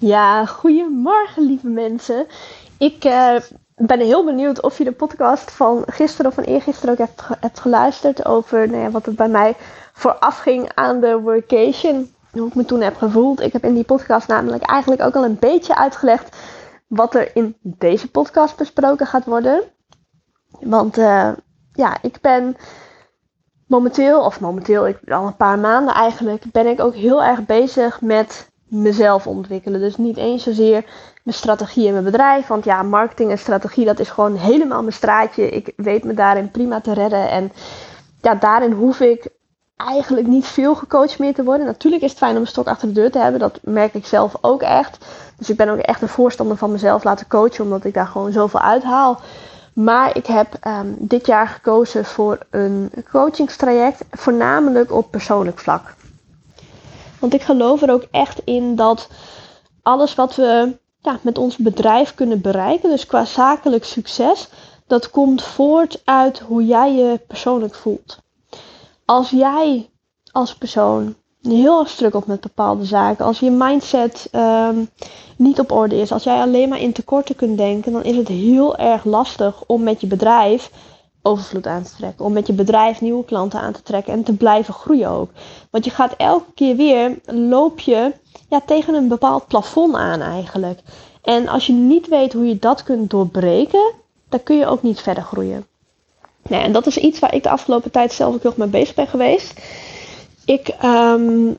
Ja, goedemorgen lieve mensen. Ik uh, ben heel benieuwd of je de podcast van gisteren of van eergisteren ook hebt, hebt geluisterd over nou ja, wat er bij mij vooraf ging aan de workation. Hoe ik me toen heb gevoeld. Ik heb in die podcast namelijk eigenlijk ook al een beetje uitgelegd wat er in deze podcast besproken gaat worden. Want uh, ja, ik ben momenteel, of momenteel, ik al een paar maanden eigenlijk, ben ik ook heel erg bezig met mezelf ontwikkelen. Dus niet eens zozeer mijn strategie in mijn bedrijf. Want ja, marketing en strategie, dat is gewoon helemaal mijn straatje. Ik weet me daarin prima te redden. En ja, daarin hoef ik eigenlijk niet veel gecoacht meer te worden. Natuurlijk is het fijn om een stok achter de deur te hebben. Dat merk ik zelf ook echt. Dus ik ben ook echt een voorstander van mezelf laten coachen. Omdat ik daar gewoon zoveel uithaal. Maar ik heb um, dit jaar gekozen voor een coachingstraject. Voornamelijk op persoonlijk vlak. Want ik geloof er ook echt in dat alles wat we ja, met ons bedrijf kunnen bereiken, dus qua zakelijk succes, dat komt voort uit hoe jij je persoonlijk voelt. Als jij als persoon heel erg struggelt met bepaalde zaken, als je mindset um, niet op orde is, als jij alleen maar in tekorten kunt denken, dan is het heel erg lastig om met je bedrijf overvloed aan te trekken. Om met je bedrijf nieuwe klanten aan te trekken en te blijven groeien ook. Want je gaat elke keer weer, loop je ja, tegen een bepaald plafond aan eigenlijk. En als je niet weet hoe je dat kunt doorbreken, dan kun je ook niet verder groeien. Nee, en dat is iets waar ik de afgelopen tijd zelf ook heel mee bezig ben geweest. Ik, um,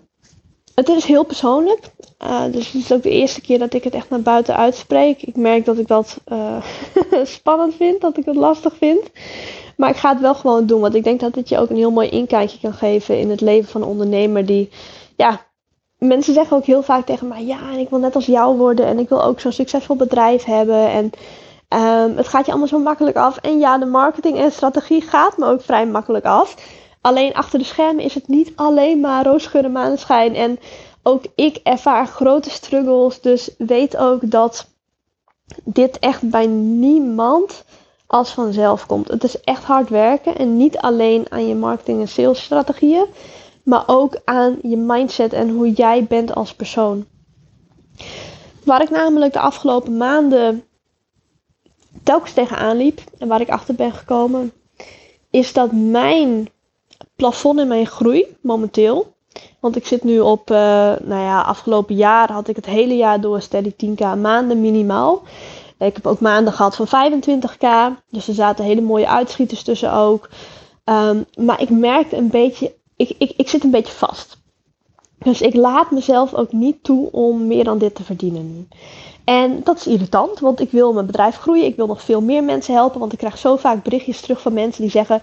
het is heel persoonlijk. Uh, dus het is ook de eerste keer dat ik het echt naar buiten uitspreek. Ik merk dat ik dat uh, spannend vind, dat ik het lastig vind. Maar ik ga het wel gewoon doen, want ik denk dat dit je ook een heel mooi inkijkje kan geven in het leven van een ondernemer die, ja, mensen zeggen ook heel vaak tegen mij, ja, en ik wil net als jou worden en ik wil ook zo'n succesvol bedrijf hebben en um, het gaat je allemaal zo makkelijk af. En ja, de marketing en strategie gaat me ook vrij makkelijk af. Alleen achter de schermen is het niet alleen maar roosgeur maneschijn en ook ik ervaar grote struggles, dus weet ook dat dit echt bij niemand als vanzelf komt. Het is echt hard werken en niet alleen aan je marketing en sales strategieën, maar ook aan je mindset en hoe jij bent als persoon. Waar ik namelijk de afgelopen maanden telkens tegenaan liep en waar ik achter ben gekomen, is dat mijn plafond in mijn groei momenteel. Want ik zit nu op, uh, nou ja, afgelopen jaar had ik het hele jaar door steady 10k maanden minimaal. Ik heb ook maanden gehad van 25k. Dus er zaten hele mooie uitschieters tussen ook. Um, maar ik merkte een beetje, ik, ik, ik zit een beetje vast. Dus ik laat mezelf ook niet toe om meer dan dit te verdienen. En dat is irritant, want ik wil mijn bedrijf groeien. Ik wil nog veel meer mensen helpen. Want ik krijg zo vaak berichtjes terug van mensen die zeggen: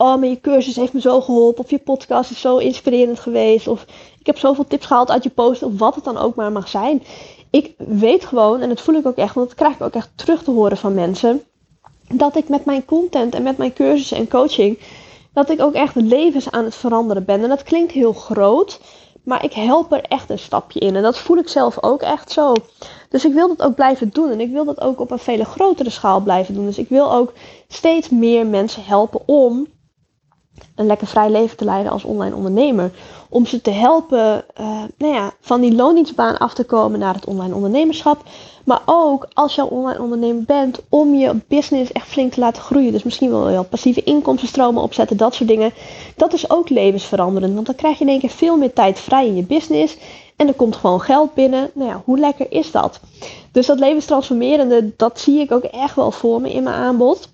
Oh, maar je cursus heeft me zo geholpen. Of je podcast is zo inspirerend geweest. Of ik heb zoveel tips gehaald uit je post. Of wat het dan ook maar mag zijn ik weet gewoon, en dat voel ik ook echt, want dat krijg ik ook echt terug te horen van mensen, dat ik met mijn content en met mijn cursussen en coaching, dat ik ook echt levens aan het veranderen ben. En dat klinkt heel groot, maar ik help er echt een stapje in. En dat voel ik zelf ook echt zo. Dus ik wil dat ook blijven doen. En ik wil dat ook op een veel grotere schaal blijven doen. Dus ik wil ook steeds meer mensen helpen om een lekker vrij leven te leiden als online ondernemer. Om ze te helpen uh, nou ja, van die loondienstbaan af te komen naar het online ondernemerschap. Maar ook als je online ondernemer bent, om je business echt flink te laten groeien. Dus misschien wil je al passieve inkomstenstromen opzetten, dat soort dingen. Dat is ook levensveranderend, want dan krijg je in één keer veel meer tijd vrij in je business. En er komt gewoon geld binnen. Nou ja, hoe lekker is dat? Dus dat levenstransformerende, dat zie ik ook echt wel voor me in mijn aanbod.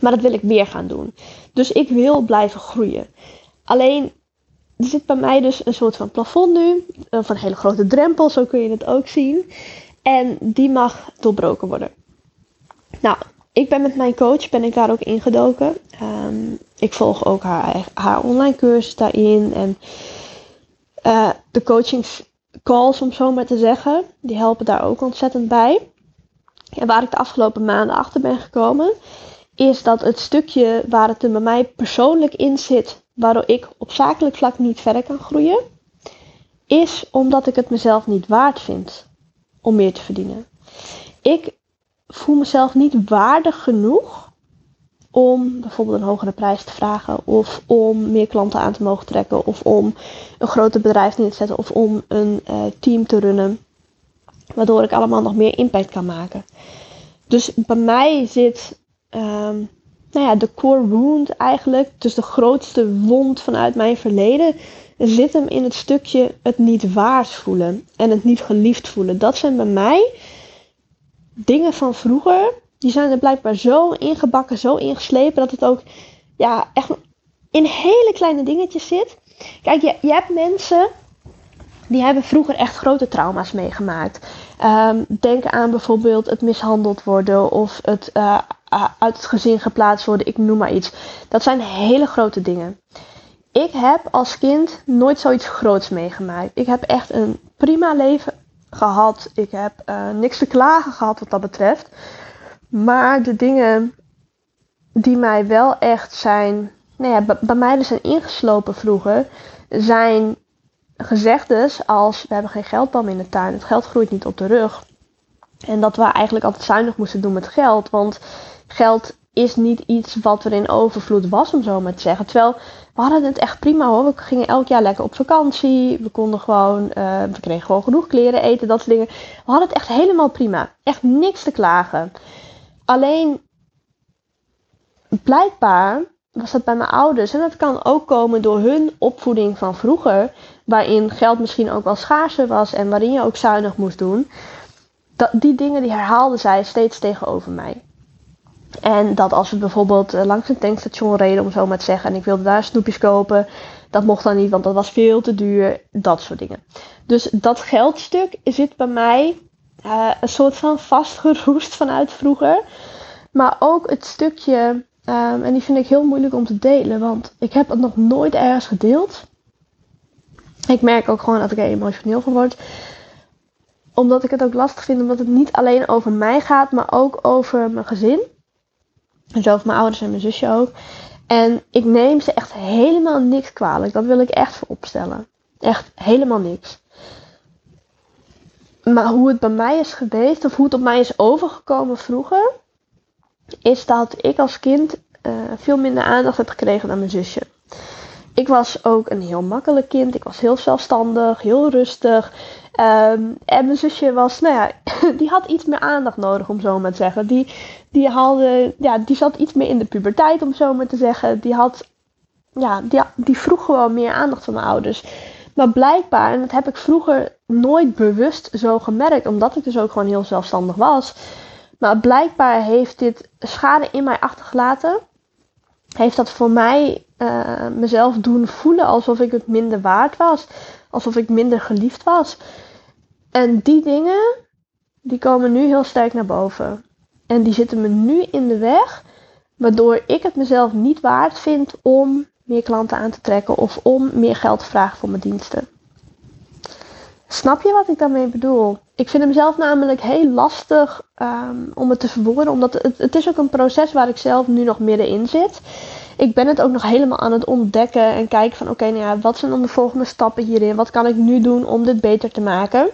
Maar dat wil ik weer gaan doen. Dus ik wil blijven groeien. Alleen er zit bij mij dus een soort van plafond nu. Van een hele grote drempel, zo kun je het ook zien. En die mag doorbroken worden. Nou, ik ben met mijn coach ben ik daar ook ingedoken. Um, ik volg ook haar, haar online cursus daarin. En uh, de coachingscalls, om zo maar te zeggen, die helpen daar ook ontzettend bij. En waar ik de afgelopen maanden achter ben gekomen, is dat het stukje waar het er bij mij persoonlijk in zit, waardoor ik op zakelijk vlak niet verder kan groeien, is omdat ik het mezelf niet waard vind om meer te verdienen. Ik voel mezelf niet waardig genoeg om bijvoorbeeld een hogere prijs te vragen, of om meer klanten aan te mogen trekken, of om een groter bedrijf neer te zetten, of om een uh, team te runnen. Waardoor ik allemaal nog meer impact kan maken. Dus bij mij zit ehm, nou ja, de core wound eigenlijk, dus de grootste wond vanuit mijn verleden, zit hem in het stukje het niet waard voelen en het niet geliefd voelen. Dat zijn bij mij dingen van vroeger, die zijn er blijkbaar zo ingebakken, zo ingeslepen, dat het ook ja, echt in hele kleine dingetjes zit. Kijk, je, je hebt mensen die hebben vroeger echt grote trauma's meegemaakt. Um, denk aan bijvoorbeeld het mishandeld worden of het uh, uit het gezin geplaatst worden, ik noem maar iets. Dat zijn hele grote dingen. Ik heb als kind nooit zoiets groots meegemaakt. Ik heb echt een prima leven gehad. Ik heb uh, niks te klagen gehad wat dat betreft. Maar de dingen die mij wel echt zijn, nou ja, bij mij zijn ingeslopen vroeger, zijn gezegdes als we hebben geen geldbam in de tuin, het geld groeit niet op de rug. En dat we eigenlijk altijd zuinig moesten doen met geld, want geld is niet iets wat er in overvloed was, om zo maar te zeggen. Terwijl we hadden het echt prima hoor. We gingen elk jaar lekker op vakantie. We konden gewoon, uh, we kregen gewoon genoeg kleren, eten, dat soort dingen. We hadden het echt helemaal prima. Echt niks te klagen. Alleen, blijkbaar was dat bij mijn ouders. En dat kan ook komen door hun opvoeding van vroeger. Waarin geld misschien ook wel schaarser was en waarin je ook zuinig moest doen. Dat, die dingen die herhaalden zij steeds tegenover mij. En dat als we bijvoorbeeld eh, langs een tankstation reden, om zo maar te zeggen, en ik wilde daar snoepjes kopen, dat mocht dan niet, want dat was veel te duur, dat soort dingen. Dus dat geldstuk zit bij mij uh, een soort van vastgeroest vanuit vroeger. Maar ook het stukje, um, en die vind ik heel moeilijk om te delen, want ik heb het nog nooit ergens gedeeld. Ik merk ook gewoon dat ik er emotioneel van word. Omdat ik het ook lastig vind, omdat het niet alleen over mij gaat, maar ook over mijn gezin. Zo mijn ouders en mijn zusje ook. En ik neem ze echt helemaal niks kwalijk. Dat wil ik echt voor opstellen. Echt helemaal niks. Maar hoe het bij mij is geweest, of hoe het op mij is overgekomen vroeger, is dat ik als kind uh, veel minder aandacht heb gekregen dan mijn zusje. Ik was ook een heel makkelijk kind. Ik was heel zelfstandig, heel rustig. Um, en mijn zusje was, nou ja, die had iets meer aandacht nodig, om zo maar te zeggen. Die, die, ja, die zat iets meer in de puberteit, om zo maar te zeggen. Die, had, ja, die, die vroeg gewoon meer aandacht van mijn ouders. Maar blijkbaar, en dat heb ik vroeger nooit bewust zo gemerkt, omdat ik dus ook gewoon heel zelfstandig was. Maar blijkbaar heeft dit schade in mij achtergelaten. Heeft dat voor mij uh, mezelf doen voelen alsof ik het minder waard was. Alsof ik minder geliefd was. En die dingen, die komen nu heel sterk naar boven. En die zitten me nu in de weg, waardoor ik het mezelf niet waard vind om meer klanten aan te trekken of om meer geld te vragen voor mijn diensten. Snap je wat ik daarmee bedoel? Ik vind hem zelf namelijk heel lastig um, om het te verwoorden, omdat het, het is ook een proces waar ik zelf nu nog middenin zit. Ik ben het ook nog helemaal aan het ontdekken en kijken van oké, nou ja, wat zijn dan de volgende stappen hierin? Wat kan ik nu doen om dit beter te maken?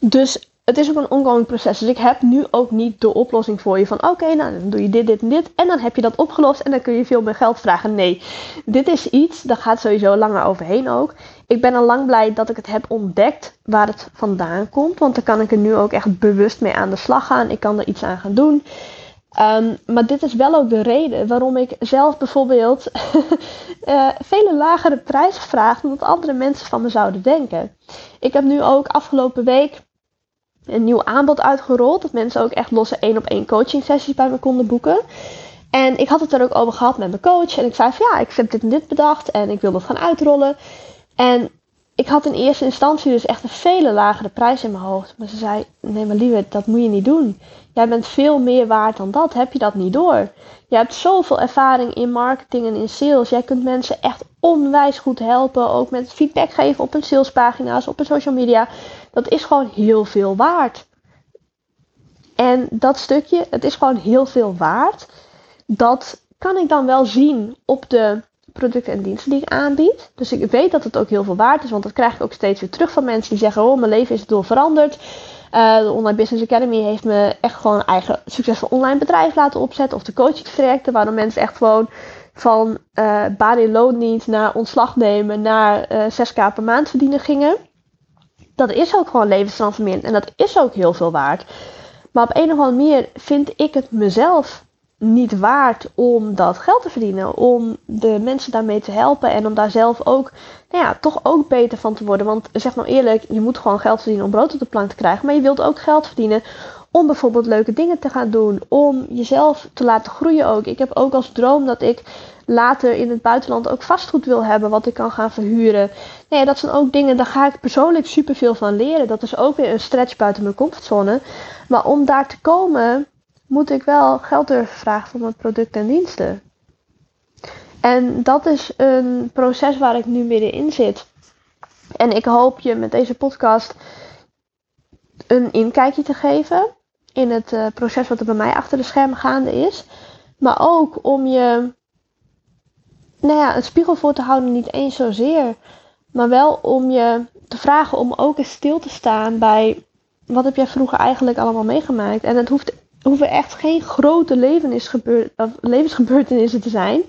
Dus het is ook een ongoing proces. Dus ik heb nu ook niet de oplossing voor je van oké, nou dan doe je dit, dit en dit. En dan heb je dat opgelost en dan kun je veel meer geld vragen. Nee, dit is iets, daar gaat sowieso langer overheen ook. Ik ben al lang blij dat ik het heb ontdekt waar het vandaan komt. Want dan kan ik er nu ook echt bewust mee aan de slag gaan. Ik kan er iets aan gaan doen. Um, maar dit is wel ook de reden waarom ik zelf bijvoorbeeld uh, vele lagere prijzen vraag dan dat andere mensen van me zouden denken. Ik heb nu ook afgelopen week een nieuw aanbod uitgerold. Dat mensen ook echt losse één op één coaching sessies bij me konden boeken. En ik had het er ook over gehad met mijn coach. En ik zei van ja, ik heb dit en dit bedacht en ik wil dat gaan uitrollen. En ik had in eerste instantie dus echt een vele lagere prijs in mijn hoofd. Maar ze zei, nee maar lieve, dat moet je niet doen. Jij bent veel meer waard dan dat. Heb je dat niet door? Je hebt zoveel ervaring in marketing en in sales. Jij kunt mensen echt onwijs goed helpen. Ook met feedback geven op hun salespagina's, op hun social media. Dat is gewoon heel veel waard. En dat stukje, het is gewoon heel veel waard. Dat kan ik dan wel zien op de producten en diensten die ik aanbied. Dus ik weet dat het ook heel veel waard is, want dat krijg ik ook steeds weer terug van mensen die zeggen: Oh, mijn leven is door veranderd. Uh, de Online Business Academy heeft me echt gewoon een eigen succesvol online bedrijf laten opzetten. Of de coachingstrajecten, waardoor mensen echt gewoon van uh, baan in loondienst naar ontslag nemen naar uh, 6k per maand verdienen gingen. dat is ook gewoon levenstransformerend en dat is ook heel veel waard. Maar op een of andere manier vind ik het mezelf niet waard om dat geld te verdienen. Om de mensen daarmee te helpen en om daar zelf ook, nou ja, toch ook beter van te worden. Want zeg nou eerlijk, je moet gewoon geld verdienen om brood op de plank te krijgen. Maar je wilt ook geld verdienen om bijvoorbeeld leuke dingen te gaan doen. Om jezelf te laten groeien ook. Ik heb ook als droom dat ik later in het buitenland ook vastgoed wil hebben. Wat ik kan gaan verhuren. Nee, dat zijn ook dingen, daar ga ik persoonlijk superveel van leren. Dat is ook weer een stretch buiten mijn comfortzone. Maar om daar te komen, moet ik wel geld durven vragen voor mijn producten en diensten. En dat is een proces waar ik nu middenin zit. En ik hoop je met deze podcast een inkijkje te geven in het uh, proces wat er bij mij achter de schermen gaande is. Maar ook om je nou ja, een spiegel voor te houden, niet eens zozeer. Maar wel om je te vragen om ook eens stil te staan bij wat heb jij vroeger eigenlijk allemaal meegemaakt. En het hoeft, hoeven echt geen grote levensgebeurtenissen te zijn.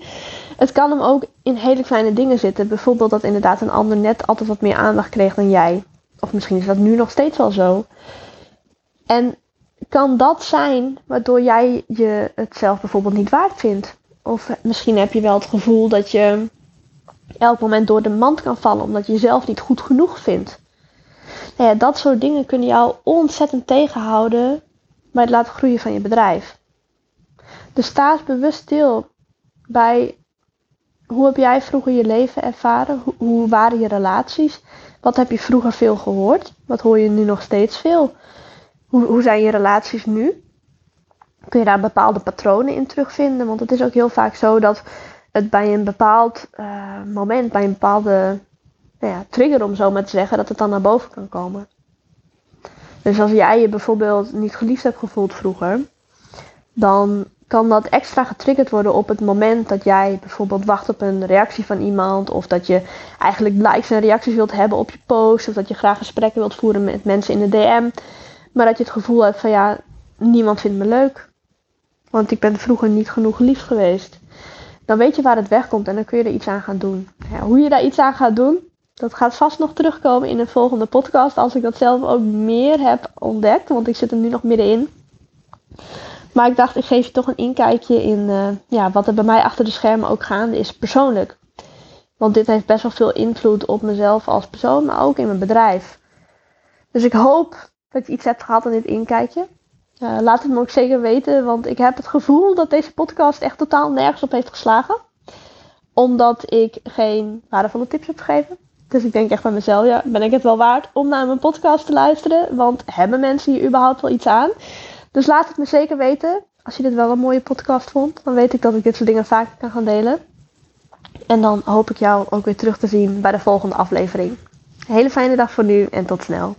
Het kan hem ook in hele kleine dingen zitten. Bijvoorbeeld dat inderdaad een ander net altijd wat meer aandacht kreeg dan jij. Of misschien is dat nu nog steeds wel zo. En kan dat zijn waardoor jij je het zelf bijvoorbeeld niet waard vindt? Of misschien heb je wel het gevoel dat je elk moment door de mand kan vallen omdat je jezelf niet goed genoeg vindt. Nou ja, dat soort dingen kunnen jou ontzettend tegenhouden bij het laten groeien van je bedrijf. Dus sta bewust stil bij hoe heb jij vroeger je leven ervaren? Hoe, waren je relaties? Wat heb je vroeger veel gehoord? Wat hoor je nu nog steeds veel? Hoe, hoe zijn je relaties nu? Kun je daar bepaalde patronen in terugvinden? Want het is ook heel vaak zo dat het bij een bepaald uh, moment, bij een bepaalde nou trigger om zo maar te zeggen, dat het dan naar boven kan komen. Dus als jij je bijvoorbeeld niet geliefd hebt gevoeld vroeger, dan kan dat extra getriggerd worden op het moment dat jij bijvoorbeeld wacht op een reactie van iemand. Of dat je eigenlijk likes en reacties wilt hebben op je post. Of dat je graag gesprekken wilt voeren met mensen in de DM. Maar dat je het gevoel hebt van ja, niemand vindt me leuk. Want ik ben vroeger niet genoeg lief geweest. Dan weet je waar het wegkomt en dan kun je er iets aan gaan doen. Hoe je daar iets aan gaat doen, dat gaat vast nog terugkomen in een volgende podcast. Als ik dat zelf ook meer heb ontdekt. Want ik zit er nu nog middenin. Maar ik dacht, ik geef je toch een inkijkje in uh, ja, wat er bij mij achter de schermen ook gaande is persoonlijk. Want dit heeft best wel veel invloed op mezelf als persoon, maar ook in mijn bedrijf. Dus ik hoop dat je iets hebt gehad aan dit inkijkje. Uh, laat het me ook zeker weten, want ik heb het gevoel dat deze podcast echt totaal nergens op heeft geslagen. Omdat ik geen waardevolle tips heb gegeven. Dus ik denk echt bij mezelf, ja, ben ik het wel waard om naar mijn podcast te luisteren? Want hebben mensen hier überhaupt wel iets aan? Dus laat het me zeker weten. Als je dit wel een mooie podcast vond, dan weet ik dat ik dit soort dingen vaker kan gaan delen. En dan hoop ik jou ook weer terug te zien bij de volgende aflevering. Hele fijne dag voor nu en tot snel.